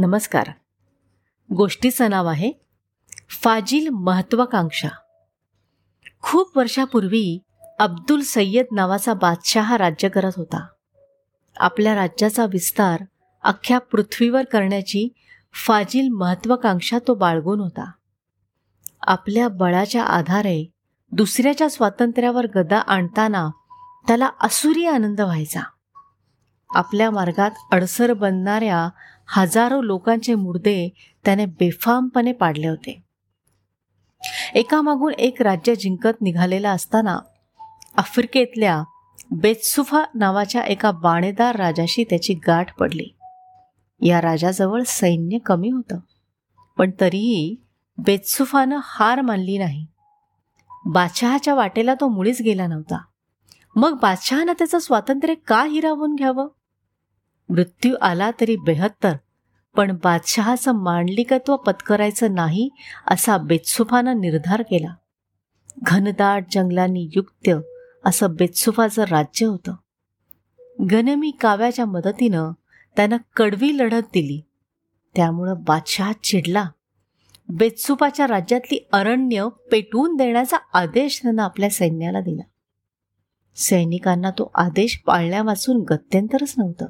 नमस्कार. गोष्टीचं नाव आहे फाजील महत्वाकांक्षा. खूप वर्षापूर्वी अब्दुल सय्यद नावाचा बादशाह राज्य करत होता. आपल्या राज्याचा विस्तार अख्ख्या पृथ्वीवर करण्याची फाजील महत्वाकांक्षा तो बाळगून होता. आपल्या बळाच्या आधारे दुसऱ्याच्या स्वातंत्र्यावर गदा आणताना त्याला असुरी आनंद व्हायचा. आपल्या मार्गात अडसर बनणाऱ्या हजारो लोकांचे मुर्दे त्याने बेफामपणे पाडले होते. एकामागून एक राज्य जिंकत निघालेला असताना आफ्रिकेतल्या बेत्सुफा नावाच्या एका बाणेदार राजाशी त्याची गाठ पडली. या राजाजवळ सैन्य कमी होतं. पण तरीही बेत्सुफानं हार मानली नाही. बादशहाच्या वाटेला तो मुळीच गेला नव्हता. मग बादशहानं त्याचं स्वातंत्र्य का हिरावून घ्यावं? मृत्यू आला तरी बेहत्तर. पण बादशहाचं मांडलिकत्व पत्करायचं नाही असा बेत्सुफानं निर्धार केला. घनदाट जंगलांनी युक्त असं बेत्सुफाचं राज्य होतं. गनमी काव्याच्या मदतीनं त्यानं कडवी लढत दिली. त्यामुळं बादशहा चिडला. बेत्सुफाच्या राज्यातली अरण्य पेटवून देण्याचा आदेश त्यानं आपल्या सैन्याला दिला. सैनिकांना तो आदेश पाळण्यावाचून गत्यंतरच नव्हतं.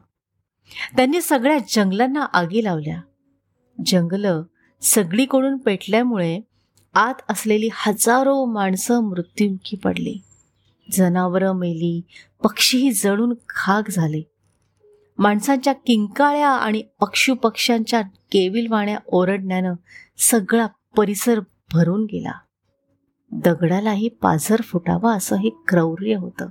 त्यांनी सगळ्या जंगलांना आगी लावल्या. जंगलं सगळीकडून पेटल्यामुळे आत असलेली हजारो माणसं मृत्युमुखी पडली. जनावरं मेली पक्षीही जळून खाक झाले. माणसांच्या किंकाळ्या आणि पक्षुपक्ष्यांच्या केविलवाण्या ओरडण्यानं सगळा परिसर भरून गेला. दगडालाही पाझर फुटावा असं हे क्रौर्य होतं.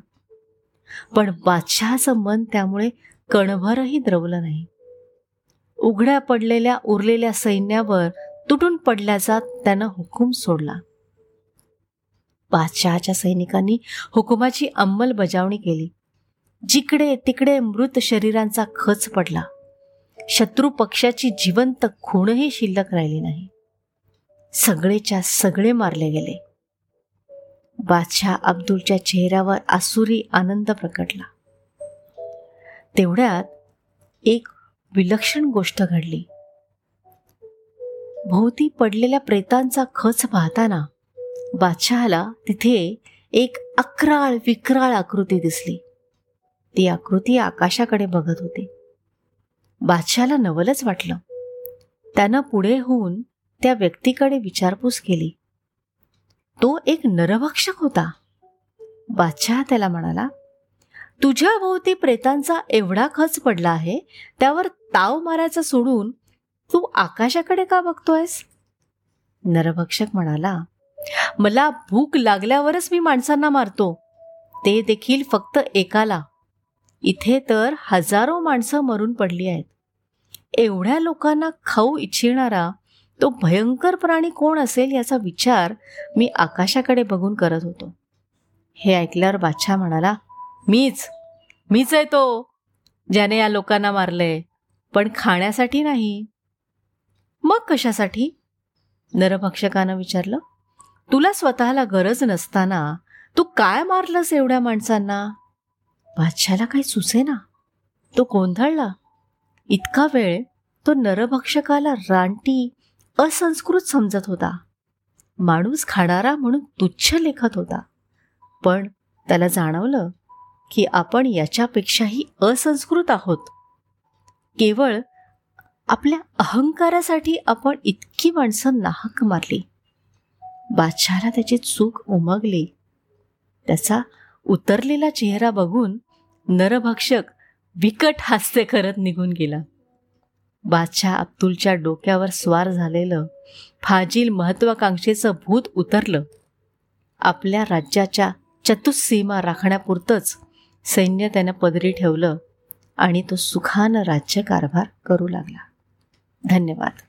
पण बादशहाचं मन त्यामुळे कणभरही द्रवलं नाही. उघड्या पडलेल्या उरलेल्या सैन्यावर तुटून पडल्याचा त्यानं हुकूम सोडला. बादशहाच्या सैनिकांनी हुकुमाची अंमलबजावणी केली. जिकडे तिकडे मृत शरीरांचा खच पडला. शत्रू पक्षाची जिवंत खूणही शिल्लक राहिली नाही. सगळेच्या सगळे मारले गेले. बादशाह अब्दुलच्या चेहऱ्यावर आसुरी आनंद प्रकटला. तेवढ्यात एक विलक्षण गोष्ट घडली. भोवती पडलेल्या प्रेतांचा खच पाहताना बादशहाला तिथे एक अक्राळ विक्राळ आकृती दिसली. ती आकृती आकाशाकडे बघत होती. बादशहाला नवलच वाटलं. त्यानं पुढे होऊन त्या व्यक्तीकडे विचारपूस केली. तो एक नरभक्षक होता. बादशाह त्याला म्हणाला तुझ्या भोवती प्रेतांचा एवढा खच पडला आहे त्यावर ताव मारायचा सोडून तू आकाशाकडे का बघतोयस? नरभक्षक म्हणाला मला भूक लागल्यावरच मी माणसांना मारतो. ते देखील फक्त एकाला. इथे तर हजारो माणसं मरून पडली आहेत. एवढ्या लोकांना खाऊ इच्छिणारा तो भयंकर प्राणी कोण असेल याचा विचार मी आकाशाकडे बघून करत होतो. हे ऐकल्यावर बादशाह म्हणाला मीच मीच आहे तो ज्याने या लोकांना मारलंय. पण खाण्यासाठी नाही. मग कशासाठी? नरभक्षकानं विचारलं. तुला स्वतःला गरज नसताना तू काय मारलंस एवढ्या माणसांना? बादशाला काही सुचे ना तो गोंधळला. इतका वेळ तो नरभक्षकाला रानटी असंस्कृत समजत होता. माणूस खाणारा म्हणून तुच्छ लेखत होता. पण त्याला जाणवलं की आपण याच्यापेक्षाही असंस्कृत आहोत. केवळ आपल्या अहंकारासाठी आपण इतकी माणसं नाहक मारली. बादशहाला त्याची चूक उमगली. त्याचा उतरलेला चेहरा बघून नरभक्षक विकट हास्य करत निघून गेला. बादशाह अब्दुलच्या डोक्यावर स्वार झालेलं फाजील महत्वाकांक्षेचं भूत उतरलं. आपल्या राज्याच्या चतुस्सीमा राखण्यापुरतंच सैन्य त्यानं पदरी ठेवलं आणि तो सुखानं राज्यकारभार करू लागला. धन्यवाद.